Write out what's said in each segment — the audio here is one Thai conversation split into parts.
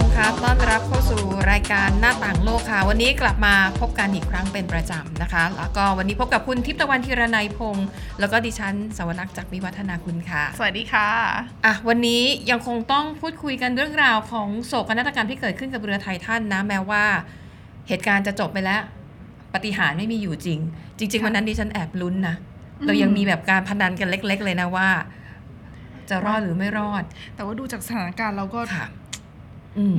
มค่ะต้อนรับเข้าสู่รายการหน้าต่างโลกค่ะ วันนี้กลับมาพบกันอีกครั้งเป็นประจำนะคะ แล้วก็วันนี้พบกับคุณทิพย์ตะวันธีรนัยพงศ์แล้วก็ดิฉันสวรักษ์จากวิวัฒนาคุณค่ะ สวัสดีค่ะอะ วันนี้ยังคงต้องพูดคุยกันเรื่องราวของโศกนาฏกรรมที่เกิดขึ้นกับเรือไททันนะแม้ว่าเหตุการณ์จะจบไปแล้วปาฏิหารย์ไม่มีอยู่จริง จริง ๆ วันนั้นดิฉันแอบลุ้นนะเรายังมีแบบการพนันกันเล็ก ๆ เลยนะว่า จะรอดหรือไม่รอด แต่ว่าดูจากสถานการณ์เราก็ค่ะอืม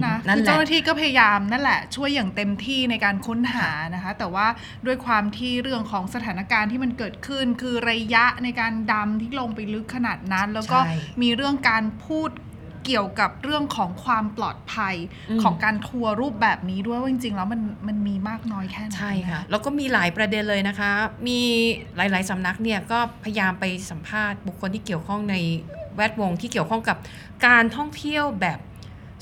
นะนั่นคือแหละเจ้าหน้าที่ก็พยายามนั่นแหละ ช่วยอย่างเต็มที่ในการค้นหานะคะ แต่ว่าด้วยความที่เรื่องของสถานการณ์ที่มันเกิดขึ้น คือระยะในการดำที่ลงไปลึกขนาดนั้น แล้วก็ใช่มีเรื่องการพูดเกี่ยวกับเรื่องของความปลอดภัยอืมของการทัวร์รูปแบบนี้ด้วยว่าจริงๆ แล้วมันมันมีมากน้อยแค่ไหนใช่ค่ะนแล้วก็มีหลายประเด็นเลยนะคะ มีหลายๆสำนักเนี่ยก็พยายามไปสัมภาษณ์บุคคลที่เกี่ยวข้องในแวดวงที่เกี่ยวข้องกับการท่องเที่ยวแบบ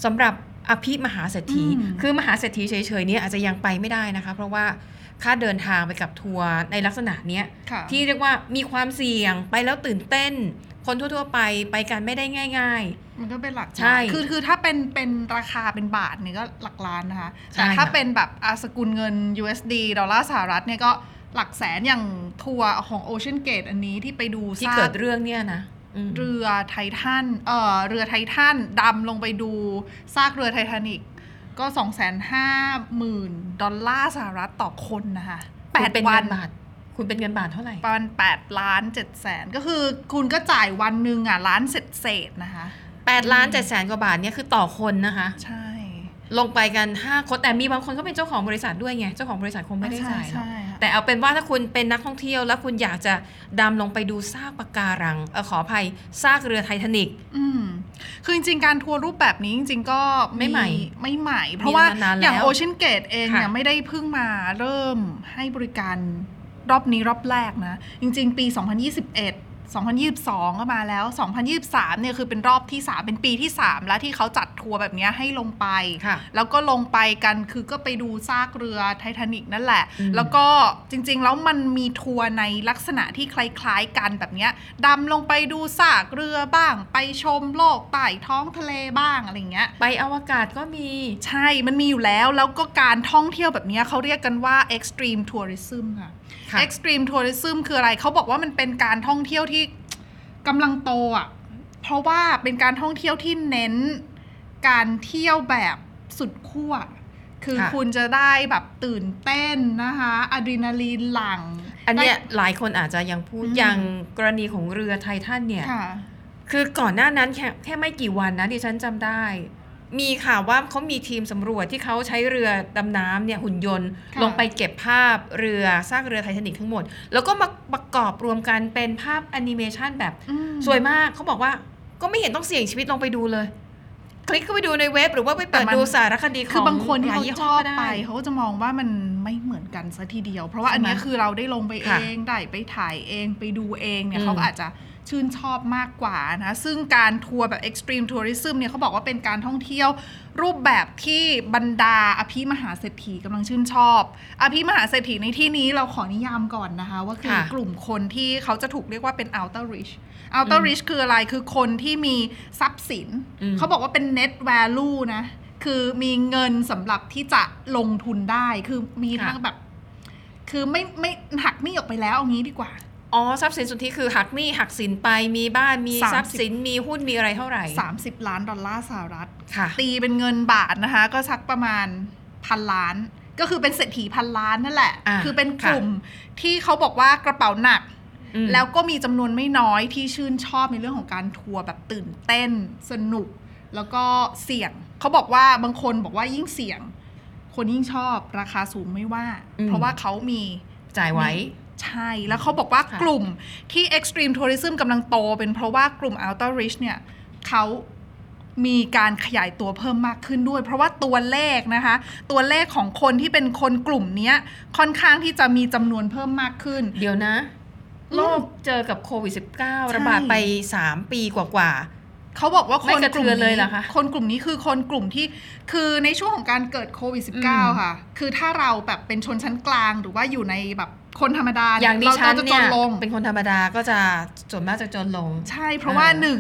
สำหรับอภิมหาเศรษฐีอืมคือมหาเศรษฐีเฉยๆเนี่ยอาจจะยังไปไม่ได้นะคะ เพราะว่าค่าเดินทางไปกับทัวร์ในลักษณะเนี้ยค่ะที่เรียกว่ามีความเสี่ยงไปแล้วตื่นเต้น คนทั่วๆไปไปกันไม่ได้ง่ายมันก็เป็นหลักใช่ล้านคือคือถ้าเป็นเป็นราคาเป็นบาทเนี่ยก็หลักล้านนะคะใช่แต่ถ้าค่ะเป็นแบบอาสกุลเงิน USD ดอลลาร์สหรัฐเนี่ยก็หลักแสนอย่างทัวร์ของ Ocean Gate อันนี้ที่ไปดูๆที่ซากเกิดเรื่องเนี่ยนะอืม เรือไททันเอ่อเรือไททันดำลงไปดูซากเรือไททานิกก็2 5 0 0 0 0ดอลลาร์สหรัฐต่อคนนะคะแปคุณดเป็นวัเงินนบาทคุณเป็นเงินบาทเท่าไหร่ ประมาณ8ล้าน7แสนก็คือคุณก็จ่ายวันหนึ่งอะล้านเศษเศษๆนะคะ8ล้าน7แสนกว่าบาทเนี่ยคือต่อคนนะคะ ใช่ ลงไปกัน 5 คนแต่มีบางคนเขาเป็นเจ้าของบริษัทด้วยไง เจ้าของบริษัทคงไม่ได้จ่ายหรอกใช่ค่ะแต่เอาเป็นว่าถ้าคุณเป็นนักท่องเที่ยว แล้วคุณอยากจะดำลงไปดูซากปะการังเออขออภัยซากเรือไททานิกอืมคือจริงๆ การทัวร์รูปแบบนี้จริงๆ ก็ไม่ใหม่ไม่ใหม่ เพราะว่ามีมานานแล้วอย่าง Ocean Gate เองเนี่ยค่ะไม่ได้เพิ่งมาเริ่มให้บริการรอบนี้รอบแรกนะ จริง ๆ ปี 2021 2022 ก็มาแล้ว 2023 เนี่ยคือเป็นรอบที่ 3 เป็นปีที่ 3 แล้วที่เขาจัดทัวร์แบบเนี้ยให้ลงไปค่ะแล้วก็ลงไปกันคือก็ไปดูซากเรือไททานิกนั่นแหละอืมแล้วก็จริงๆ แล้วมันมีทัวร์ในลักษณะที่คล้ายๆกันแบบเนี้ยดำลงไปดูซากเรือบ้าง ไปชมโลกใต้ท้องทะเลบ้างอะไรเงี้ย ไปอวกาศก็มี ใช่ มันมีอยู่แล้ว แล้วก็การท่องเที่ยวแบบเนี้ยเขาเรียกกันว่า extreme tourism ค่ะค่ะ extreme tourism คืออะไร เขาบอกว่ามันเป็นการท่องเที่ยวที่กำลังโตอะ เพราะว่าเป็นการท่องเที่ยวที่เน้นการเที่ยวแบบสุดขั้ว คือค่ะคุณจะได้แบบตื่นเต้นนะคะอะดรีนาลีนหลั่งอันเนี้ยหลายคนอาจจะยังพูดอืมอย่างกรณีของเรือไททันเนี่ยค่ะคือก่อนหน้านั้นแค่แค่ไม่กี่วันนะดิฉันจำได้ มีข่าวว่าเขามีทีมสำรวจที่เขาใช้เรือดำน้ำเนี่ยหุ่นยนต์ค่ะลงไปเก็บภาพเรือซากเรือไททานิกทั้งหมด แล้วก็มาประกอบรวมกันเป็นภาพแอนิเมชันแบบอืมสวยมากเขาบอกว่าก็ไม่เห็นต้องเสี่ยงชีวิตลงไปดูเลย คลิกเข้าไปดูในเว็บหรือว่าไปเปิดแต่มันดูสารคดีของคือบางคนที่หลเขายยี่ชห้อบก็ด้ไปเขาก็จะมองว่ามันไม่เหมือนกันซะทีเดียว เพราะว่าใช่อันไหมเนี้ยคือเราได้ลงไปเอค่ะงได้ไปถ่ายเองไปดูเองเนี่อืยมเขาก็อาจจะ ชื่นชอบมากกว่านะซึ่งการทัวร์แบบ extreme tourism เนี่ยเขาบอกว่าเป็นการท่องเที่ยวรูปแบบที่บรรดาอภิมหาเศรษฐีกำลังชื่นชอบ อภิมหาเศรษฐีในที่นี้เราขอนิยามก่อนนะคะ ว่าคือค่ะกลุ่มคนที่เขาจะถูกเรียกว่าเป็น outer rich outer rich คืออะไรคือคนที่มีทรัพย์สินอืมเขาบอกว่าเป็น net value นะคือมีเงินสำหรับที่จะลงทุนได้คือมีค่ะทั้งแบบ คือไม่ไม่หักหนี้ออกไปแล้วเอางี้ดีกว่า อ๋อทรัพย์สินสุทธิคือหักหนี้หักสินไปมีบ้านมีสามสิบทรัพย์สินมีหุ้นมีอะไรเท่าไหร่ 30 ล้านดอลลาร์สหรัฐค่ะตีเป็นเงินบาทนะคะ ก็สักประมาณพันล้าน ก็คือเป็นเศรษฐีพันล้านนั่นแหละอ่าคือเป็นกค่ะลุ่มที่เขาบอกว่ากระเป๋าหนักอืมแล้วก็มีจำนวนไม่น้อยที่ชื่นชอบในเรื่องของการทัวร์แบบตื่นเต้น สนุก แล้วก็เสี่ยง เขาบอกว่าบางคนบอกว่ายิ่งเสี่ยง คนยิ่งชอบราคาสูงไม่ว่าอืมเพราะว่าเขามีจ่ายไว้ ใช่ แล้วเขาบอกว่าค่ะกลุ่มที่ extreme tourism กำลังโต เป็นเพราะว่ากลุ่ม outer rich เนี่ยเขามีการขยายตัวเพิ่มมากขึ้นด้วย เพราะว่าตัวเลขนะคะ ตัวเลขของคนที่เป็นคนกลุ่มเนี้ยค่อนข้างที่จะมีจำนวนเพิ่มมากขึ้น เดี๋ยวนะอืมโลกเจอกับโควิด -19 ใช่ระบาดไป 3 ปีกว่าเขาบอกว่าคไม่นกระกเทืลุ่มอนเลยนี้เหรอคะคนกลุ่มนี้คือคนกลุ่มที่คือในช่วงของการเกิดโควิดอืม -19 ค่ะ คือถ้าเราแบบเป็นชนชั้นกลางหรือว่าอยู่ในแบบ คนธรรมดาอย่างดิเราฉันเราจะจเนี่ยนลงเป็นคนธรรมดาก็จะส่วนมากจะจนลง ใช่เพราะว่าอ่าหนึ่ง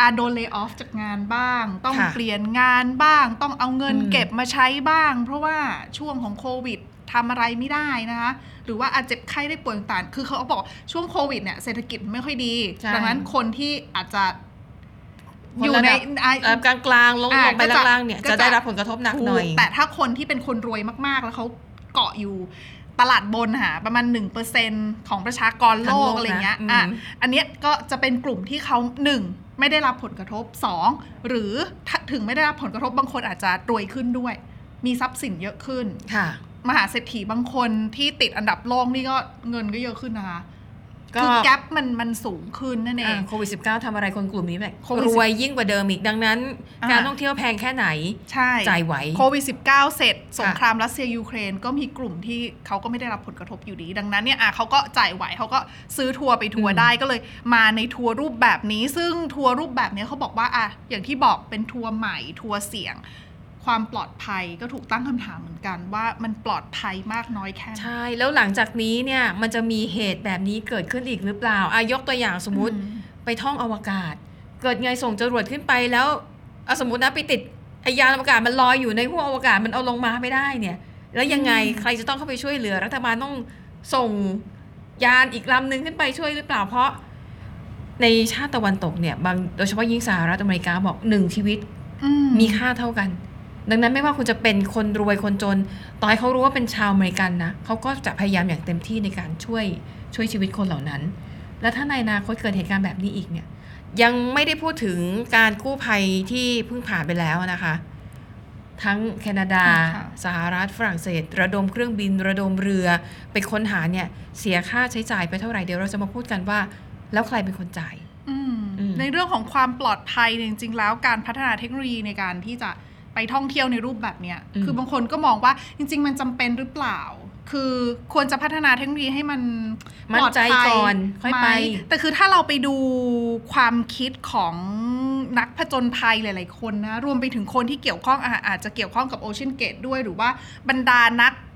อาโดนเล y o ออฟจากงานบ้าง ต้องค่ะเปลี่ยนงานบ้าง ต้องเอาเงินอืมเก็บมาใช้บ้าง เพราะว่าช่วงของโควิดทำอะไรไม่ได้นะคะ หรือว่าอาจเจ็บไข้ได้ป่วยต่างๆคือเขาบอกช่วงโควิดเนี่ยเศรษฐกิจไม่ค่อยดีใช่ดังนั้นคนที่อาจจะคนอยู่ระในดับอะเอ่อกลางกลางๆลงอ่าลงไปก็จะล่างๆเนี่ยก็จะจะได้รับผลกระทบหนักหน่อยถูแต่ถ้าคนที่เป็นคนรวยมากๆแล้วเขาเกาะอยู่ ตลาดบนค่ะประมาณ 1%ของประชากรโลทั้งโลกกอะไรเงี้ยนะอะอืมอันเนี้ยก็จะเป็นกลุ่มที่เขา 1 ไม่ได้รับผลกระทบ 2 หรือถ้าถึงไม่ได้รับผลกระทบบางคนอาจจะรวยขึ้นด้วย มีทรัพย์สินเยอะขึ้นค่ะ มหาเศรษฐีบางคนที่ติดอันดับโลกนี่ก็เงินก็เยอะขึ้นนะคะก็ คือแกปมันมันสูงขึ้นนั่นเองโควิด -19 ทำอะไรคนกลุ่มนี้แบบโควิดรวยยิ่งกว่าเดิมอีกดังนั้นอ่าการท่องเที่ยวแพงแค่ไหน ใช่จ่ายไหวโควิด -19 เสร็จ สงครามรัสเซียยูเครนก็มีกลุ่มที่เขาก็ไม่ได้รับผลกระทบอยู่ดี ดังนั้นเนี่ยอะเขาก็จ่ายไหวเขาก็ซื้อทัวร์ไปทัวร์อืมได้ก็เลยมาในทัวร์รูปแบบนี้ ซึ่งทัวร์รูปแบบเนี้ยเขาบอกว่าอะอย่างที่บอกเป็นทัวร์ใหม่ทัวร์เสี่ยง ความปลอดภัยก็ถูกตั้งคำถามเหมือนกันว่ามันปลอดภัยมากน้อยแค่ไหนใช่ แล้วหลังจากนี้เนี่ยมันจะมีเหตุแบบนี้เกิดขึ้นอีกหรือเปล่าอายกตัวอย่างสมมติอืมไปท่องอวกาศ เกิดไงส่งจรวดขึ้นไปแล้วเอาสมมตินะไปติดไอยานอวกาศมันลอยอยู่ในห้วงอวกาศมันเอาลงมาไม่ได้เนี่ย แล้วยังไงใครจะต้องเข้าไปช่วยเหลือ รัฐบาลต้องส่งยานอีกลำหนึ่งขึ้นไปช่วยหรือเปล่าเพราะ ในชาติตะวันตกเนี่ยบางโดยเฉพาะยิ่งสหรัฐอเมริกาบอกหนึ่งชีวิตอืมีค่าเท่ากัน ดังนั้นไม่ว่าคุณจะเป็นคนรวยคนจน ต่อให้เขารู้ว่าเป็นชาวอเมริกันนะเขาก็จะพยายามอย่างเต็มที่ในการช่วยช่วยชีวิตคนเหล่านั้น และถ้าในอนาคตเกิดเหตุการณ์แบบนี้อีกเนี่ย ยังไม่ได้พูดถึงการกู้ภัยที่เพิ่งผ่านไปแล้วนะคะ ทั้งแคนาดาค่ะสหรัฐฝรั่งเศส ระดมเครื่องบินระดมเรือไปค้นหาเนี่ย เสียค่าใช้จ่ายไปเท่าไหร่เดี๋ยวเราจะมาพูดกันว่า แล้วใครเป็นคนจ่ายอืมอืมในเรื่องของความปลอดภัยเนี่ยจริงๆแล้วการพัฒนาเทคโนโลยีในการที่จะ ไปท่องเที่ยวในรูปแบบเนี้ยอืมคือบางคนก็มองว่าจริง ๆ มันจำเป็นหรือเปล่า คือควรจะพัฒนาเทคโนโลยีให้มันมั่นใจก่อนค่อยไปหมแต่คือถ้าเราไปดูความคิดของนักผจญภัยหลาย ๆ คนนะ รวมไปถึงคนที่เกี่ยวข้องอาอาจจะเกี่ยวข้องกับโอเชียนเกตด้วย หรือว่าบรรดานักอืม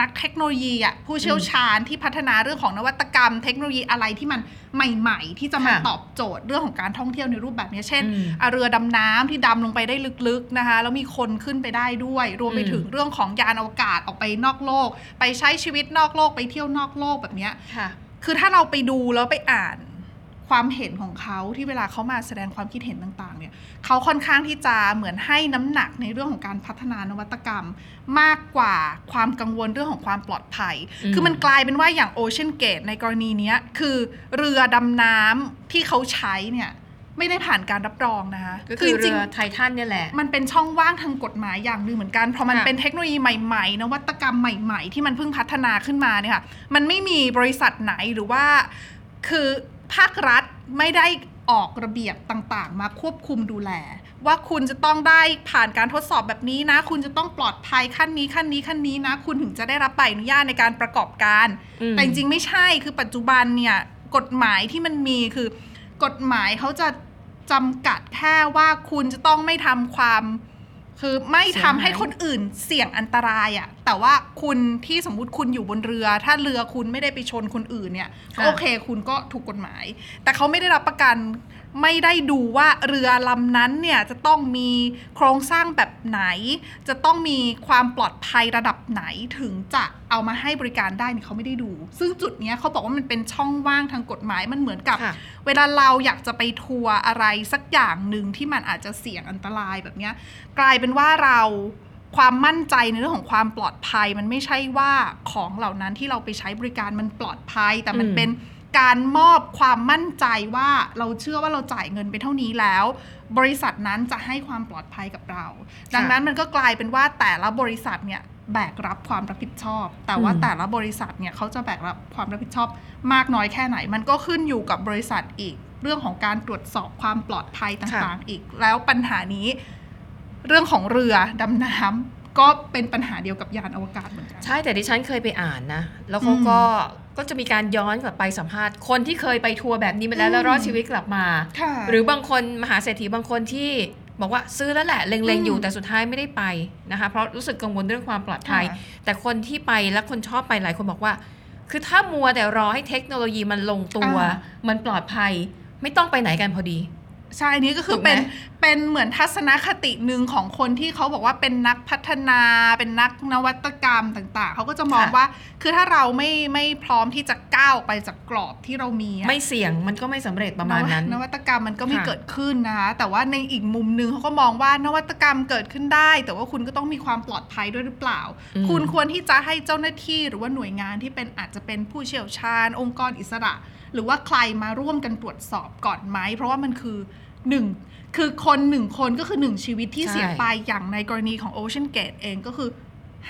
นักเทคโนโลยีอะผู้เชี่ยวชาญที่พัฒนาเรื่องของนวัตกรรม เทคโนโลยีอะไรที่มันใหม่ ๆ ที่จะมาค่ะตอบโจทย์เรื่องของการท่องเที่ยวในรูปแบบนี้ เช่นอืมอะเรือดำน้ำที่ดำลงไปได้ลึกๆนะคะ แล้วมีคนขึ้นไปได้ด้วย รวมไปอืมถึงเรื่องของยานอวกาศออกไปนอกโลก ไปใช้ชีวิตนอกโลกไปเที่ยวนอกโลกแบบเนี้ยค่ะคือถ้าเราไปดูแล้วไปอ่าน ความเห็นของเขาที่เวลาเขามาแสดงความคิดเห็นต่างๆเนี่ยเขาค่อนข้างที่จะเหมือนให้น้ำหนักในเรื่องของการพัฒนานวัตกรรม มากกว่าความกังวลเรื่องของความปลอดภัยอืมคือมันกลายเป็นว่าอย่างโอเชียนเกตในกรณีเนี้ยคือเรือดำน้ำที่เขาใช้เนี่ยไม่ได้ผ่านการรับรองนะคะก็คือจเรืริงอๆไททันเนี่ยแหละ มันเป็นช่องว่างทางกฎหมายอย่างหนึ่งเหมือนกัน เพราะมันค่ะเป็นเทคโนโลยีใหม่ๆ นวัตกรรมใหม่ ๆ ที่มันเพิ่งพัฒนาขึ้นมาเนี่ยค่ะ มันไม่มีบริษัทไหนหรือว่าคือ ภาครัฐไม่ได้ออกระเบียบต่างๆ มาควบคุมดูแล ว่าคุณจะต้องได้ผ่านการทดสอบแบบนี้นะ คุณจะต้องปลอดภัยขั้นนี้ขั้นนี้ขั้นนี้นะ คุณถึงจะได้รับใบอนุญาตในการประกอบการอืมแต่จริงๆไม่ใช่คือปัจจุบันเนี่ยกฎหมายที่มันมีคือกฎหมายเขาจะจำกัดแค่ว่าคุณจะต้องไม่ทำความ คือไม่ทำให้คนอื่นเสี่ยงอันตรายอะ่ะแต่ว่าคุณที่สมมุติคุณอยู่บนเรือ ถ้าเรือคุณไม่ได้ไปชนคนอื่นเนี่ยก็ค่ะโอเคคุณก็ถูกกฎหมาย แต่เขาไม่ได้รับประกันไม่ได้ดูว่าเรือลำนั้นเนี่ยจะต้องมีโครงสร้างแบบไหน จะต้องมีความปลอดภัยระดับไหนถึงจะ เอามาให้บริการได้เนี่ยเขาไม่ได้ดู ซึ่งจุดเนี้ยเขาบอกว่ามันเป็นช่องว่างทางกฎหมายมันเหมือนกับค่ะเวลาเราอยากจะไปทัวร์อะไรสักอย่างหนึ่งที่มันอาจจะเสี่ยงอันตรายแบบเนี้ยกลายเป็นว่าเราความมั่นใจในเรื่องของความปลอดภัย มันไม่ใช่ว่าของเหล่านั้นที่เราไปใช้บริการมันปลอดภัย แต่มันอืมเป็นการมอบความมั่นใจว่าเราเชื่อว่าเราจ่ายเงินไปเท่านี้แล้ว บริษัทนั้นจะให้ความปลอดภัยกับเรา ดังนั้นมันก็กลายเป็นว่าแต่ละบริษัทเนี่ย แบกรับความรับผิดชอบ แต่ว่าอืมแต่ละบริษัทเนี่ยเขาจะแบกรับความรับผิดชอบมากน้อยแค่ไหน มันก็ขึ้นอยู่กับบริษัทอีก เรื่องของการตรวจสอบความปลอดภัยต่างๆ อีก แล้วปัญหานี้ เรื่องของเรือดำน้ำก็เป็นปัญหาเดียวกับยานอวกาศเหมือนกัน ใช่แต่ดิฉันเคยไปอ่านนะ แล้วเขาอืมก็ก็จะมีการย้อนกลับไปสัมภาษณ์คนที่เคยไปทัวร์แบบนี้มาแล้วแล้วรอดชีวิตกลับมาค่ะหรือบางคนมหาเศรษฐีบางคนที่ บอกว่าซื้อแล้วแหละเล็งๆอยู่อืมแต่สุดท้ายไม่ได้ไปนะคะ เพราะรู้สึกกังวลเรื่องความปลอดภัยค่ะแต่คนที่ไปและคนชอบไปหลายคนบอกว่า คือถ้ามัวแต่รอให้เทคโนโลยีมันลงตัว มันปลอดภัย ไม่ต้องไปไหนกันพอดี ใช่อันนี้ก็คืถูอกไหมเป็นเป็นเหมือนทัศนคติหนึ่งของคนที่เขาบอกว่าเป็นนักพัฒนา เป็นนักนวัตกรรมต่างๆ เขาก็จะมองค่ะว่า คือถ้าเราไม่ไม่พร้อมที่จะก้าวไปจากกรอบที่เรามีอะไม่เสี่ยงมันก็ไม่สำเร็จประมาณนั้น นวัตกรรมมันก็ไม่ค่ะเกิดขึ้นนะคะแต่ว่าในอีกมุมหนึ่งเขาก็มองว่านวัตกรรมเกิดขึ้นได้ แต่ว่าคุณก็ต้องมีความปลอดภัยด้วยหรือเปล่าอืมคุณควรที่จะให้เจ้าหน้าที่หรือว่าหน่วยงานที่เป็นอาจจะเป็นผู้เชี่ยวชาญ องค์กรอิสระ หรือว่าใครมาร่วมกันตรวจสอบก่อนไหมเพราะว่ามันคือหนึ่งคือคนหนึ่งคนก็คือหนึ่งชีวิตที่ใช่เสียไปอย่างในกรณีของ Ocean Gate เองก็คือ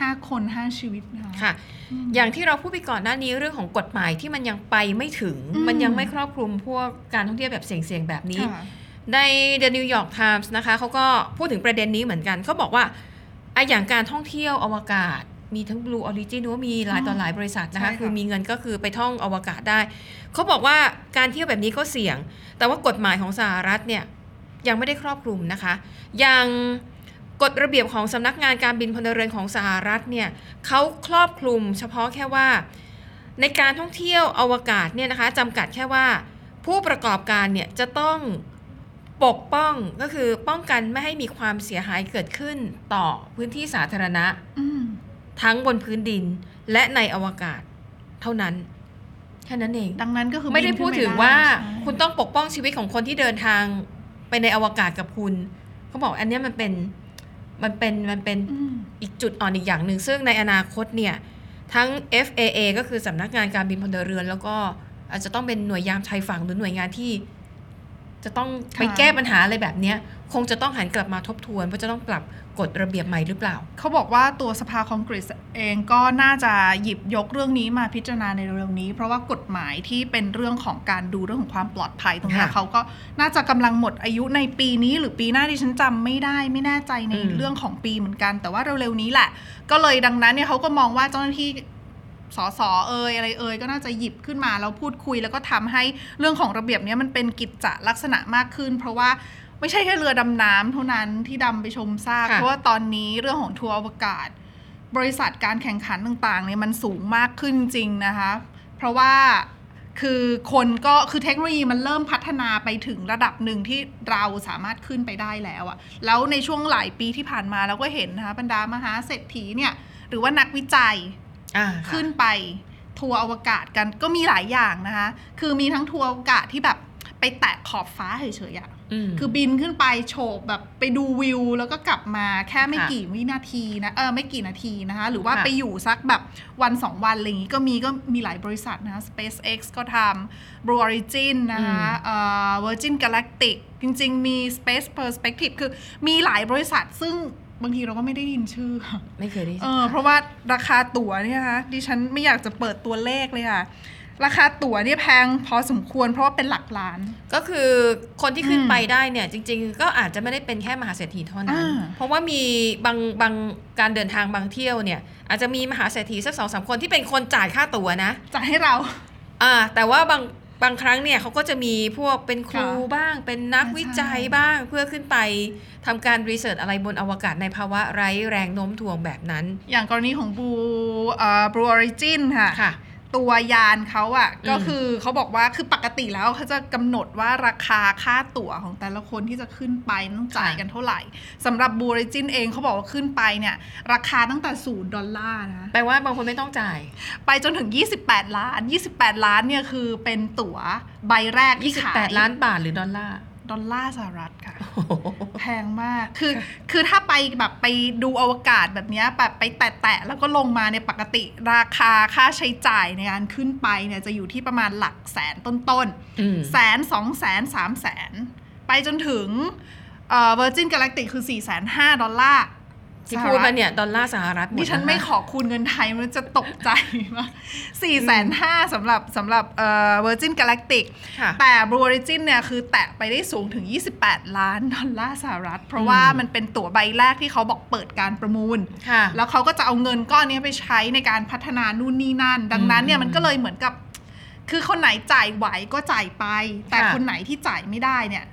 ห้าคนห้าชีวิตนะคะค่ะอืมอย่างที่เราพูดไปก่อนหน้านี้เรื่องของกฎหมายที่มันยังไปไม่ถึงอืมมันยังไม่ครอบคลุมพวกการท่องเที่ยวแบบเสี่ยงๆแบบนี้ค่ะใน The New York Times นะคะเขาก็พูดถึงประเด็นนี้เหมือนกันเขาบอกว่าไอะอย่างการท่องเที่ยวอวกาศ มีทั้ง Blue Origin หรือว่ามีหลายต่อหลายบริษัทนะคะใช่ค่ะคือมีเงินก็คือไปท่องอวกาศได้ เขาบอกว่าการเที่ยวแบบนี้ก็เสี่ยง แต่ว่ากฎหมายของสหรัฐเนี่ยยังไม่ได้ครอบคลุมนะคะอย่างกฎระเบียบของสำนักงานการบินพลเรือนของสหรัฐเนี่ยเขาครอบคลุมเฉพาะแค่ว่า ในการท่องเที่ยวอวกาศเนี่ยนะคะจำกัดแค่ว่า ผู้ประกอบการเนี่ยจะต้องปกป้องก็คือป้องกันไม่ให้มีความเสียหายเกิดขึ้นต่อพื้นที่สาธารณะอืม ทั้งบนพื้นดินและในอวกาศเท่านั้นแค่นั้นเอง ดังนั้นก็คือไม่ได้บินพูดขึ้นปถึงว่าใช่คุณต้องปกป้องชีวิตของคนที่เดินทางไปในอวกาศกับคุณเขาบอกอันเนี้ยมันเป็นมันเป็นมันเป็นอืมอีกจุดอ่อนอีกอย่างหนึ่งซึ่งในอนาคตเนี่ย ทั้ง FAA ก็คือสำนักงานการบินพลเรือน แล้วก็อาจจะต้องเป็นหน่วยยามชายฝั่งหรือหน่วยงานที่ จะต้องไปค่ะแก้ปัญหาอะไรแบบเนี้ยคงจะต้องหันกลับมาทบทวนว่าจะต้องปรับกฎระเบียบใหม่หรือเปล่า เขาบอกว่าตัวสภาคองเกรสเองก็น่าจะหยิบยกเรื่องนี้มาพิจารณาในเร็วๆนี้ เพราะว่ากฎหมายที่เป็นเรื่องของการดูเรื่องของความปลอดภัยตรงนี้ค่ะเขาก็น่าจะกำลังหมดอายุในปีนี้ หรือปีหน้าที่ฉันจำไม่ได้ไม่แน่ใจในอืมเรื่องของปีเหมือนกัน แต่ว่าเร็วๆนี้แหละ ก็เลยดังนั้นเนี่ยเขาก็มองว่าเจ้าหน้าที่ สสเอยอะไรเอยก็น่าจะหยิบขึ้นมาแล้วพูดคุย แล้วก็ทำให้เรื่องของระเบียบเนี้ยมันเป็นกิจจะลักษณะมากขึ้น เพราะว่าไม่ใช่แค่เรือดำน้ำเท่านั้นที่ดำไปชมซากค่ะเพราะว่าตอนนี้เรื่องของทัวร์อวกาศ บริษัทการแข่งขันต่างๆเนี่ยมันสูงมากขึ้นจริงนะคะ เพราะว่าคือคนก็คือเทคโนโลยีมันเริ่มพัฒนาไปถึงระดับหนึ่งที่เราสามารถขึ้นไปได้แล้วอะแล้วในช่วงหลายปีที่ผ่านมาเราก็เห็นนะคะบรรดามหาเศรษฐีเนี่ยหรือว่านักวิจัยอ่าค่ะ ขึ้นไปทัวร์อวกาศกันก็มีหลายอย่างนะคะ คือมีทั้งทัวร์อวกาศที่แบบไปแตะขอบฟ้าเฉยๆอะมคือบินขึ้นไปโฉบแบบไปดูวิว แล้วก็กลับมาแค่ไม่ค่ะกี่วินาทีนะเออไม่กี่นาทีนะคะ หรือว่าค่ะไปอยู่สักแบบวันสองวันอะไรอย่างงี้ก็มีก็มีหลายบริษัทนะคะ SpaceX ก็ทำ Blue Origin นะคะเอ่อ Virgin Galactic จริง ๆ มี Space Perspective คือมีหลายบริษัทซึ่ง บางทีเราก็ไม่ได้ยินชื่อ ไม่เคยได้เออเพราะว่าราคาตั๋วเนี่ยนะคะดิฉันไม่อยากจะเปิดตัวเลขเลยค่ะ ราคาตั๋วเนี่ยแพงพอสมควร เพราะว่าเป็นหลักล้าน ก็คือคนที่ขึ้นอืมไปได้เนี่ย จริง ๆ ก็อาจจะไม่ได้เป็นแค่มหาเศรษฐีเท่านั้นอ่าเพราะว่ามีบางบางการเดินทางบางเที่ยวเนี่ย อาจจะมีมหาเศรษฐีสักสองสามคนที่เป็นคนจ่ายค่าตั๋วนะจ่ายให้เราอ่าแต่ว่าบาง บางครั้งเนี่ยเขาก็จะมีพวกเป็นครูค่ะบ้าง เป็นนักใช่วิจัยบ้างเพื่อขึ้นไปทำการรีเสิร์ชอะไรบนอวกาศในภาวะไร้แรงโน้มถ่วงแบบนั้น อย่างกรณีของบูเอ่อ Blue Origin ค่ะค่ะ ตัวยานเขาอะ่ะอืมก็คือเขาบอกว่าคือปกติแล้วเขาจะกำหนดว่าราคาค่าตั๋วของแต่ละคนที่จะขึ้นไปต้องจ่ายกันเท่าไหร่สำหรับ Blue Origin เองเขาบอกว่าขึ้นไปเนี่ย ราคาตั้งแต่ศูนย์ดอลลาร์นะแปลว่าบางคนไม่ต้องจ่าย ไปจนถึง 28 ล้าน 28 ล้านเนี่ยคือเป็นตั๋วใบแรกที่ขาย28 ล้านบาทหรือดอลลาร์ ดอลลาร์สหรัฐค่ะโอ้โหแพงมาก คือ คือถ้าไปแบบไปดูอวกาศแบบเนี้ยแบบไปแตะๆแล้วก็ลงมาในยปกติราคาค่าใช้จ่ายในการขึ้นไปเนี่ยจะอยู่ที่ประมาณหลักแสนต้นอืมๆแสนสองแสนสามแสน ไปจนถึงเอ่อ Virgin Galactic คือ4ี่แสนห้าดอลลาร์ ที่สหพูดรัมาฐเนี่ยดอลลาร์สหรัฐหมดดิฉันไม่ะคะขอคูณเงินไทยมันจะตกใจมากสี่แสนห้าสำหรับสำหรับเอ่อ Virgin Galactic ค่ะแต่ Blue Origin เนี่ยคือแตะไปได้สูงถึง 28 ล้านดอลลาร์สหรัฐ เพราะว่าอืมมันเป็นตั๋วใบแรกที่เขาบอกเปิดการประมูลค่ะแล้วเขาก็จะเอาเงินก้อนนี้ไปใช้ในการพัฒนานู่นนี่นั่น ดังนั้นเนี่ยอืมมันก็เลยเหมือนกับ คือคนไหนจ่ายไหวก็จ่ายไป แต่ค่ะคนไหนที่จ่ายไม่ได้เนี่ย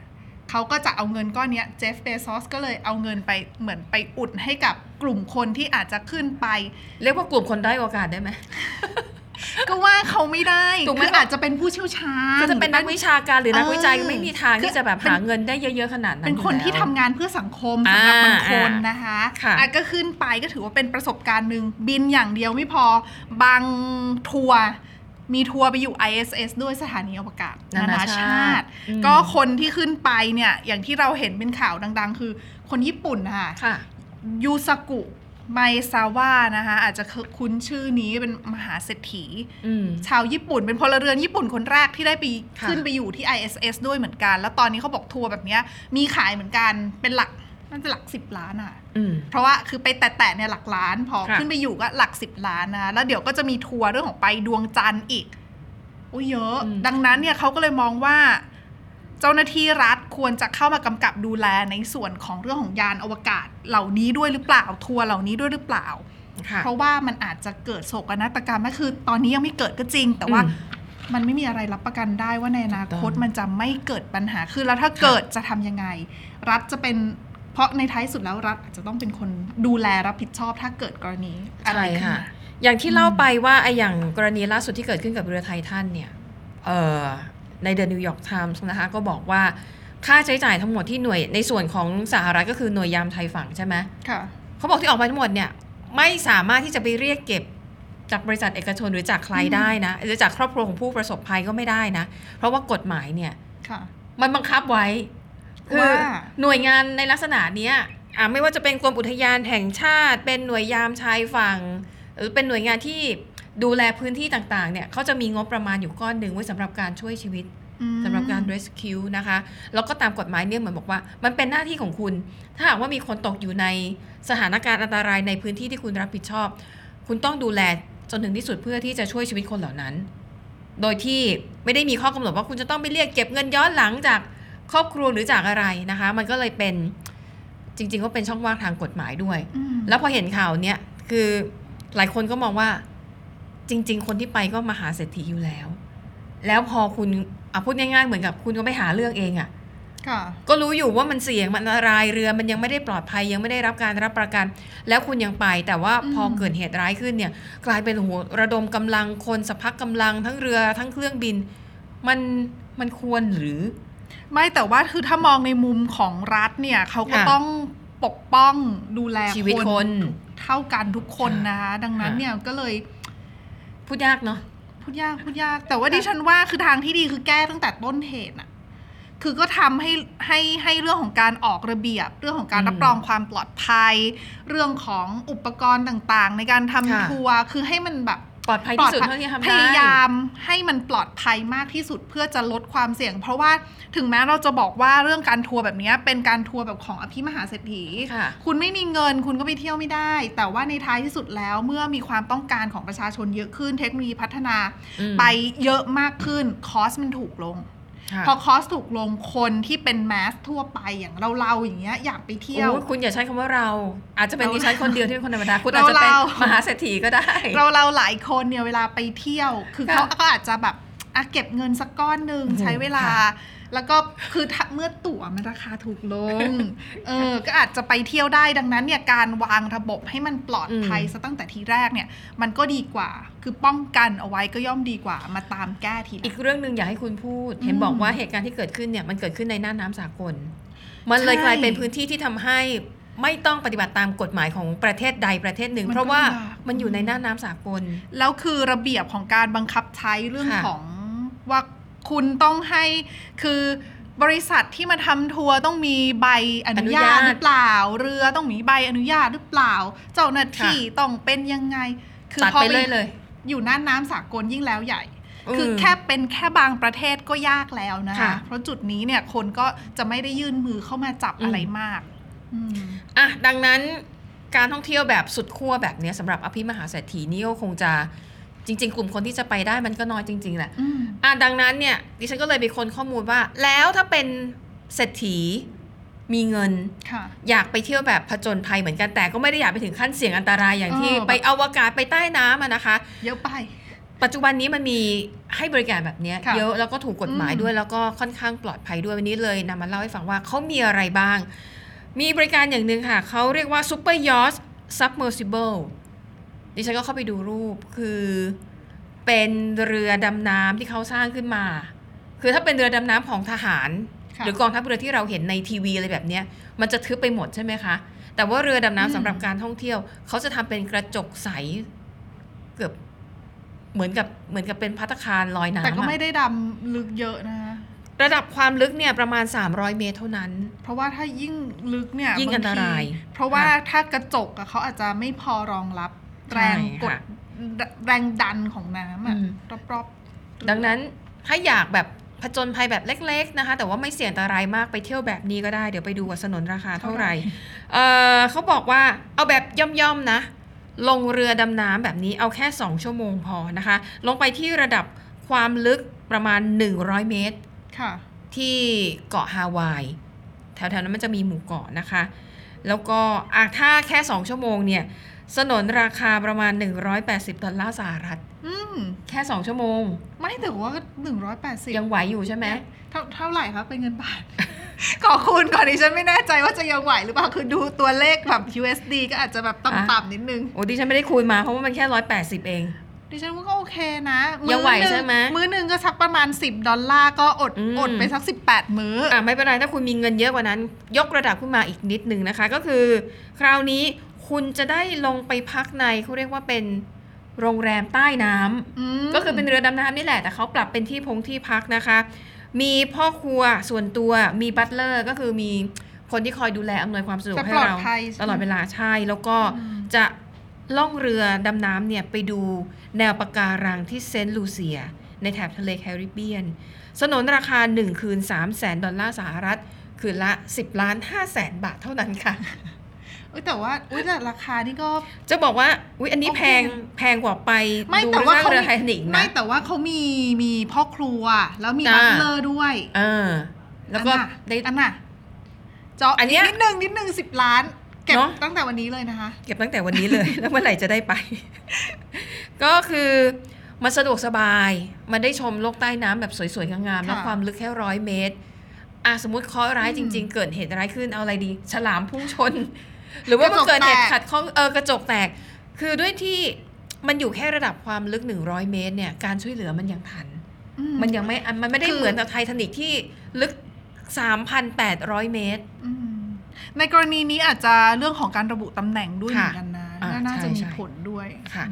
เขาก็จะเอาเงินก้อนเนี้เจฟเบซอสก็เลยเอาเงินไปเหมือนไปอุดให้กับกลุ่มคนที่อาจจะขึ้นไป เรียกว่ากลุ่มคนได้อยโอกาสได้ไหมก็ว่าเขาไม่ได้ถูกไหมคืออาจจะเป็นผู้เชี่ยวชาญคือจะเป็นนักวิชาการหรือนักวิจัยเออก็ไม่มีทางคือที่จะแบบเป็นหาเงินได้เยอะๆขนาดนั้น เป็นคนอยู่แล้วที่ทำงานเพื่อสังคมสำหรับบางคนอ่านนะคะค่ะอะก็ขึ้นไปก็ถือว่าเป็นประสบการณ์หนึ่งบินอย่างเดียวไม่พอบางทัวร์ มีทัวร์ไปอยู่ ISS ด้วยสถานีอวกาศ นานาชาติอืมก็คนที่ขึ้นไปเนี่ย อย่างที่เราเห็นเป็นข่าวดัง ๆ คือคนญี่ปุ่นนะคะค่ะ ยูสกุไมซาวะนะคะ อาจจะคุ้นชื่อนี้เป็นมหาเศรษฐีอืมชาวญี่ปุ่นเป็นพลเรือนญี่ปุ่นคนแรกที่ได้ไปค่ะขึ้นไปอยู่ที่ ISS ด้วยเหมือนกัน แล้วตอนนี้เขาบอกทัวร์แบบเนี้ยมีขายเหมือนกันเป็นหลัก น่าจะหลักสิบล้านอะอืมเพราะว่าคือไปแตะๆเนี่ยหลักล้าน พอค่ะขึ้นไปอยู่ก็หลักสิบล้านนะแล้วเดี๋ยวก็จะมีทัวร์เรื่องของไปดวงจันทร์อีกโอ้ยเยอะ ดังนั้นเนี่ยเขาก็เลยมองว่า เจ้าหน้าที่รัฐควรจะเข้ามากำกับดูแลในส่วนของเรื่องของยานอวกาศเหล่านี้ด้วยหรือเปล่าทัวร์เหล่านี้ด้วยหรือเปล่าค่ะเพราะว่ามันอาจจะเกิดโศกนาฏกรรมก็คือ ตอนนี้ยังไม่เกิดก็จริง แต่ว่าอืมมันไม่มีอะไรรับประกันได้ว่าในอนาคตถูกต้องมันจะไม่เกิดปัญหาคือแล้วถ้าเกิดจะทำยังไง รัฐจะเป็น เพราะในท้ายสุดแล้วรัฐอาจจะต้องเป็นคนดูแลรับผิดชอบถ้าเกิดกรณีอะไรใช่ขึ้นค่ะมาอย่างที่เล่าไปว่าไอ้อย่างกรณีล่าสุดที่เกิดขึ้นกับเรือไททันเนี่ยเอ่อใน The New York Times นะคะก็บอกว่าค่าใช้จ่ายทั้งหมดที่หน่วยในส่วนของสหรัฐก็คือหน่วยยามชายฝั่งใช่ไหมค่ะเขาบอกที่ออกมาทั้งหมดเนี่ยไม่สามารถที่จะไปเรียกเก็บจากบริษัทเอกชนหรือจากใครอืมได้นะหรือจากครอบครัวของผู้ประสบภัยก็ไม่ได้นะ เพราะว่ากฎหมายเนี่ยค่ะมันบังคับไว้ คือว่าหน่วยงานในลักษณะเนี้ยอะไม่ว่าจะเป็นกรมอุทยานแห่งชาติ เป็นหน่วยยามชายฝั่งหรือเป็นหน่วยงานที่ดูแลพื้นที่ต่างๆ เนี่ยเขาจะมีงบประมาณอยู่ก้อนหนึ่งไว้สำหรับการช่วยชีวิตอืมสำหรับการ rescue นะคะ แล้วก็ตามกฎหมายเนี่ยเหมือนบอกว่า มันเป็นหน้าที่ของคุณ ถ้าหากว่ามีคนตกอยู่ในสถานการณ์อันตรายในพื้นที่ที่คุณรับผิดชอบ คุณต้องดูแลจนถึงที่สุดเพื่อที่จะช่วยชีวิตคนเหล่านั้น โดยที่ไม่ได้มีข้อกำหนดว่าคุณจะต้องไปเรียกเก็บเงินย้อนหลังจาก ครอบครัวหรือจากอะไรนะคะ มันก็เลยเป็นจริง ๆ ก็เป็นช่องว่างทางกฎหมายด้วยอืมแล้วพอเห็นข่าวเนี้ยคือหลายคนก็มองว่าจริง ๆ คนที่ไปก็มหาเศรษฐีอยู่แล้ว แล้วพอคุณอะพูดง่ายๆ เหมือนกับคุณก็ไปหาเรื่องเองอะ่ะค่ะก็รู้อยู่ว่ามันเสี่ยงมันอันตรายเรือมันยังไม่ได้ปลอดภัยยังไม่ได้รับการรับประกัน แล้วคุณยังไปแต่ว่าอืมพอเกิดเหตุร้ายขึ้นเนี่ย กลายเป็นโอ้โหระดมกำลังคนสภาพกำลังทั้งเรือทั้งเครื่องบิน มันมันควรหรือ ไม่แต่ว่าคือถ้ามองในมุมของรัฐเนี่ยเขาก็ค่ะต้องปกป้องดูแลชีวิตคน เท่ากันทุกคนนะคะดังนั้นค่ะเนี่ยก็เลยพูดยากเนาะ พูดยากพูดยาก แต่ว่าดิฉันว่าคือทางที่ดีคือแก้ตั้งแต่ต้นเหตุน่ะคือก็ทำให้ให้ให้เรื่องของการออกระเบียบ เรื่องของการอืมรับรองความปลอดภัย เรื่องของอุปกรณ์ต่างๆ ในการทำค่ะ ทัวร์คือให้มันแบบ ปลอดภัยที่สุดเท่าที่ทำพได้ยายามให้มันปลอดภัยมากที่สุดเพื่อจะลดความเสี่ยง เพราะว่าถึงแม้เราจะบอกว่าเรื่องการทัวร์แบบเนี้ยเป็นการทัวร์แบบของอภิมหาเศรษฐีค่ะคุณไม่มีเงินคุณก็ไปเที่ยวไม่ได้ แต่ว่าในท้ายที่สุดแล้วเมื่อมีความต้องการของประชาชนเยอะขึ้น เทคโนโลยีพัฒนาอืมไปเยอะมากขึ้นคอสมันถูกลงค่ะ พอคอสถูกลงคนที่เป็นแมสทั่วไปอย่างเราเราๆอย่างเงี้ยอยากไปเที่ยวโอ้ยคุณอย่าใช้คำว่าเรา อาจจะเป็นเราดิฉันคนเดียวที่เป็นคนธรรมดาคุณอาจจะเป็นเรามหาเศรษฐีก็ได้ เราเราหลายคนเนี่ยเวลาไปเที่ยว คือค่ะเขาก็อาจจะแบบอะเก็บเงินสักก้อนหนึ่งอืมใช้เวลาค่ะ แล้วก็คือถ้าเมื่อตั๋วมันราคาถูกลง เออ ก็อาจจะไปเที่ยวได้ดังนั้นเนี่ยการวางระบบให้มันปลอดภัยซะตั้งแต่ทีแรกเนี่ย มันก็ดีกว่า คือป้องกันเอาไว้ก็ย่อมดีกว่า มาตามแก้ทีหลัอีงกเรื่องหนึ่งอยากให้คุณพูด เห็นอืมบอกว่าเหตุการณ์ที่เกิดขึ้นเนี่ยมันเกิดขึ้นในน่านน้ำสากล มันเลยใช่กลายเป็นพื้นที่ที่ทำให้ไม่ต้องปฏิบัติตามกฎหมายของประเทศใดประเทศหนึ่งมันก็เพราะว่าลำบากมันอยู่ในน่านน้ำสากล แล้วคือระเบียบของการบังคับใช้เรื่องค่ะของว่า คุณต้องให้คือบริษัทที่มาทำทัวร์ต้องมีใบอนุญาตหรือเปล่า เรือต้องมีใบอนุญาตหรือเปล่า เจ้าหน้าที่ต้องเป็นยังไง คืตัดพอไปเลยเลย อยู่น่านน้ำสากลยิ่งแล้วใหญ่อืมคือแค่เป็นแค่บางประเทศก็ยากแล้วนะค่ะเพราะจุดนี้เนี่ยคนก็จะไม่ได้ยื่นมือเข้ามาจับอืมอะไรมากอืมอะดังนั้นการท่องเที่ยวแบบสุดขั้วแบบเนี้ยสำหรับอภิมหาเศรษฐีนี่ก็คงจะ จริง ๆ กลุ่มคนที่จะไปได้มันก็น้อยจริงๆแหละอืมอะดังนั้นเนี่ยดิฉันก็เลยไปค้นข้อมูลว่า แล้วถ้าเป็นเศรษฐีมีเงินค่ะอยากไปเที่ยวแบบผจญภัยเหมือนกันแต่ก็ไม่ได้อยากไปถึงขั้นเสี่ยงอันตรายอย่างที่เออแบบไปอวกาศไปใต้น้ำอะนะคะ เยอะไป ปัจจุบันนี้มันมีให้บริการแบบเนี้ยค่ะเยอะแล้วก็ถูกกฎหมายอืมด้วยแล้วก็ค่อนข้างปลอดภัยด้วยวันนี้เลยนำมาเล่าให้ฟังว่าเขามีอะไรบ้าง มีบริการอย่างหนึ่งค่ะเขาเรียกว่า Super Yacht Submersible ดิฉันก็เข้าไปดูรูปคือเป็นเรือดำน้ำที่เขาสร้างขึ้นมา คือถ้าเป็นเรือดำน้ำของทหารค่ะหรือกองทัพเรือที่เราเห็นในทีวีอะไรแบบเนี้ยมันจะทึบไปหมดใช่ไหมคะ แต่ว่าเรือดำอืมน้ำสำหรับการท่องเที่ยว เขาจะทำเป็นกระจกใสเกือบเหมือนกับเหมือนกับเป็นพัตตาคารลอยน้ำแต่ก็อะไม่ได้ดำลึกเยอะนะคะระดับความลึกเนี่ยประมาณ 300 เมตรเท่านั้น เพราะว่าถ้ายิ่งลึกเนี่ยยิ่งอันตรายบงทีเพราะว่าค่ะถ้ากระจกอะเขาอาจจะไม่พอรองรับใช่ แรงกดค่ะแรงดันของน้ำอะอืมรอบๆ ดังนั้นถ้าอยากแบบผจญภัยแบบเล็ก ๆนะคะ แต่ว่าไม่เสี่ยงอันตรายมากไปเที่ยวแบบนี้ก็ได้ เดี๋ยวไปดูว่าสนนราคาเท่าไหร่เอ่อเขาบอกว่าเอาแบบย่อมๆนะ ลงเรือดำน้ำแบบนี้เอาแค่ 2 ชั่วโมงพอนะคะ ลงไปที่ระดับความลึกประมาณ 100 เมตรค่ะที่เกาะฮาวาย แถวๆนั้นมันจะมีหมู่เกาะนะคะ แล้วก็อะถ้าแค่ 2 ชั่วโมงเนี่ย สนนราคาประมาณ 180 ดอลลาร์สหรัฐ อืม แค่ 2 ชั่วโมง ไม่แต่ว่าหนึ่งร้อยแปดสิบยังไหวอยู่ใช่ไหม เท่าเท่าไหร่คะเป็นเงินบาท ขอคูณก่อนดิฉันไม่แน่ใจว่าจะยังไหวหรือเปล่า คือดูตัวเลขแบบ USD ก็อาจจะแบบต่ำๆนิดนึง โอ้ดิฉันไม่ได้คุยมาเพราะว่ามันแค่ 180 เอง ดิฉันว่าก็โอเคนะยังไหวมื้อนึ่ใช่ไหม มื้อหนึ่งก็สักประมาณ 10 ดอลลาร์ก็อดอืม อดไปสัก 18 มื้อออะไม่เป็นไรถ้าคุณมีเงินเยอะกว่านั้น ยกระดับขึ้นมาอีกนิดหนึ่งนะคะ ก็คือ คราวนี้ คุณจะได้ลงไปพักในเขาเรียกว่าเป็นโรงแรมใต้น้ำมก็คือเป็นเรือดำน้ำนี่แหละ แต่เขาปรับเป็นที่พงที่พักนะคะ มีพ่อครัวส่วนตัวมี butler ก็คือมีคนที่คอยดูแลอำนวยความสะดวกจะให้ปลอดเราภัยตลอดเวลาใช่แล้วก็อืมจะล่องเรือดำน้ำเนี่ยไปดูแนวปะการังที่เซนต์ลูเซีย ในแถบทะเลแคริบเบียน สนนราคา 1 คืน3 0 0แสนดอลลาร์สหรัฐ คืนละ 10 ล้าน5แสนบาทเท่านั้นค่ะเอ้ยแต่ว่าอุ้ยแต่ราคานี่ก็ จะบอกว่าอุ๊ยอันนี้โอเคแพงแพงกว่าไปไม่ดูแต่ว่าเรื่องเขาเรือมีไททานิกไม่นะแต่ว่าเขามีมีพ่อครัว แล้วมีจ้าบัตเลอร์ด้วยเออแล้วก็อันน่ะได้อันน่ะเจาะอันเนี้ยนิดนึงนิดนึงสิบล้าน เก็บเนอะตั้งแต่วันนี้เลยนะคะ เก็บตั้งแต่วันนี้เลยแล้วเมื่อไหร่จะได้ไป ก็คือมันสะดวกสบาย มันได้ชมโลกใต้น้ำแบบสวยๆงามๆแล้วค่ะความลึกแค่ร้อยเมตรอะสมมติเคราะห์ร้ายอืจมริง ๆ เกิดเหตุร้ายขึ้นเอาอะไรดี ฉลามพุ่งชน หรือว่ามันกระจกเกิดเหตุแตกขัดข้องเออกระจกแตก คือด้วยที่มันอยู่แค่ระดับความลึก 100 เมตรเนี่ยการช่วยเหลือมันยังทันอืมันยังไม่อันมันไม่ได้คือเหมือนกับไททานิกที่ลึก 3,800 เมตรอืมในกรณีนี้อาจจะเรื่องของการระบุตำแหน่งด้วยเหค่ะมือนกันนะอ่าน่าจะใช่มีใช่ผลด้วยค่ะ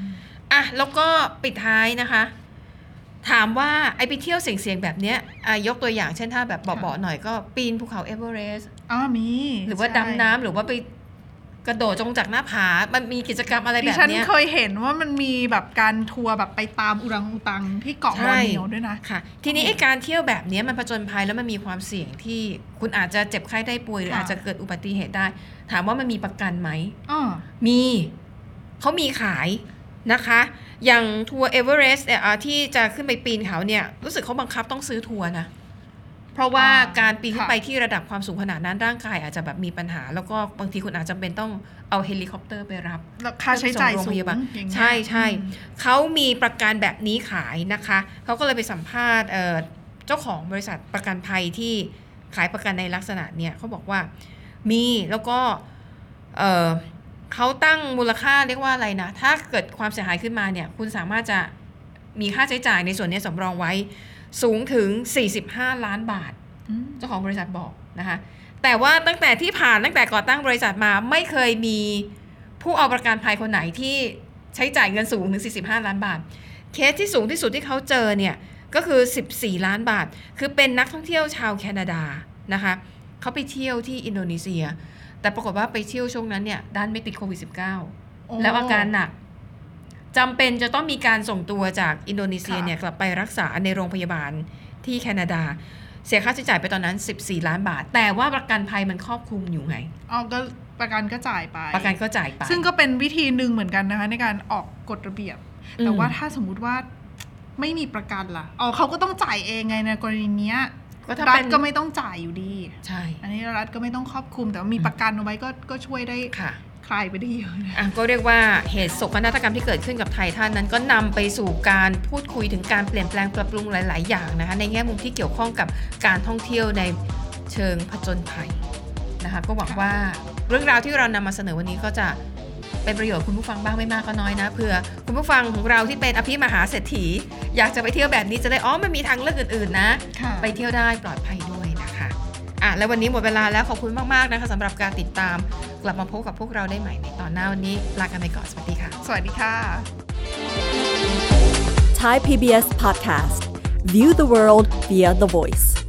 อะ แล้วก็ปิดท้ายนะคะ ถามว่าไอไปเที่ยวเสี่ยงๆแบบเนี้ยอะยกตัวอย่างเช่นถ้าแบบเบาๆหน่อยก็ปีนภูเขาเอเวอเรสต์อ๋อมี หรือว่าใช่ดำน้ำหรือว่าไป กระโดดลงจากหน้าผา มันมีกิจกรรมอะไรดิแบบฉันเนี้ยเคยเห็นว่ามันมีแบบการทัวร์แบบไปตามอุรังอุตังที่เกาะใช่บอร์เนียวด้วยนะ ค่ะ ทีนี้ไอการเที่ยวแบบเนี้ยมันผจญภัยแล้วมันมีความเสี่ยงที่คุณอาจจะเจ็บไข้ได้ป่วยหรือค่ะอาจจะเกิดอุบัติเหตุได้ ถามว่ามันมีประกันไหมอ๋อมีเขามีขายนะคะ อย่างทัวร์เอเวอเรสต์ที่จะขึ้นไปปีนเขาเนี่ยรู้สึกเขาบังคับต้องซื้อทัวร์นะ เพราะว่าอ่าการปีนขึ้นค่ะไปที่ระดับความสูงขนาดนั้นร่างกายอาจจะแบบมีปัญหา แล้วก็บางทีคุณอาจจะเป็นต้องเอาเฮลิคอปเตอร์ไปรับแล้วค่าใช้จ่ายส่งโรงสูพงยาบาลอย่างเงี้ยใช่ใช่อืมเขามีประกันแบบนี้ขายนะคะเขาก็เลยไปสัมภาษณ์เอ่อเจ้าของบริษัทประกันภัยที่ขายประกันในลักษณะเนี่ยเขาบอกว่ามีแล้วก็เอ่อเขาตั้งมูลค่าเรียกว่าอะไรนะ ถ้าเกิดความเสียหายขึ้นมาเนี่ย คุณสามารถจะมีค่าใช้จ่ายในส่วนนี้สำรองไว้ สูงถึง 45 ล้านบาทอืมเจ้าของบริษัทบอกนะคะ แต่ว่าตั้งแต่ที่ผ่านตั้งแต่ก่อตั้งบริษัทมาไม่เคยมีผู้เอาประกันภัยคนไหนที่ใช้จ่ายเงินสูงถึง 45 ล้านบาท เคสที่สูงที่สุดที่เขาเจอเนี่ยก็คือ 14 ล้านบาท คือเป็นนักท่องเที่ยวชาวแคนาดานะคะเขาไปเที่ยวที่อินโดนีเซีย แต่ปรากฏว่าไปเที่ยวช่วงนั้นเนี่ยด้านไม่ติดโควิด -19 โอ้แล้วอาการหนัก จำเป็นจะต้องมีการส่งตัวจากอินโดนีเซียเนี่ยกลับไปรักษาในโรงพยาบาลที่แคนาดา เสียค่าใช้จ่ายไปตอนนั้น 14 ล้านบาท แต่ว่าประกันภัยมันครอบคลุมอยู่ไงเอาก็ประกันก็จ่ายไป ประกันก็จ่ายไป ซึ่งก็เป็นวิธีหนึ่งเหมือนกันนะคะ ในการออกกฎระเบียบอืมแต่ว่าถ้าสมมุติว่าไม่มีประกันล่ะอ๋อเขาก็ต้องจ่ายเองไงในกรณีเนี้ยก็ถ้ารัเป็ฐนก็ไม่ต้องจ่ายอยู่ดี ใช่ อันนี้รัฐก็ไม่ต้องครอบคลุมแต่ว่ามีประกันเอาไว้ก็ก็ช่วยได้ ค่ะคลายไปได้เยอะนะอะก็เรียกว่าเหตุโศกนาฏกรรมที่เกิดขึ้นกับไทยท่านนั้น ก็นำไปสู่การพูดคุยถึงการเปลี่ยนแปลงปรับปรุงหลาย ๆ อย่างนะคะในแง่มุมที่เกี่ยวข้องกับการท่องเที่ยวในเชิงผจญภัยนะคะก็หวังว่าเรื่องราวที่เรานำมาเสนอวันนี้ก็จะเป็นประโยชน์คุณผู้ฟังบ้างไม่มากก็น้อยนะเผื่อคุณผู้ฟังของเราที่เป็นอภิมหาเศรษฐี อยากจะไปเที่ยวแบบนี้จะได้อ๋อมันมีทางเลือกอื่น ๆ นะค่ะไปเที่ยวได้ปลอดภัยด้วยนะคะ อะแล้ววันนี้หมดเวลาแล้วขอบคุณมากๆนะคะสำหรับการติดตาม กลับมาพบกับพวกเราได้ใหม่ในตอนหน้าวันนี้ลากันไปก่อนสวัสดีค่ะ สวัสดีค่ะ Thai PBS podcast. View the world via the voice.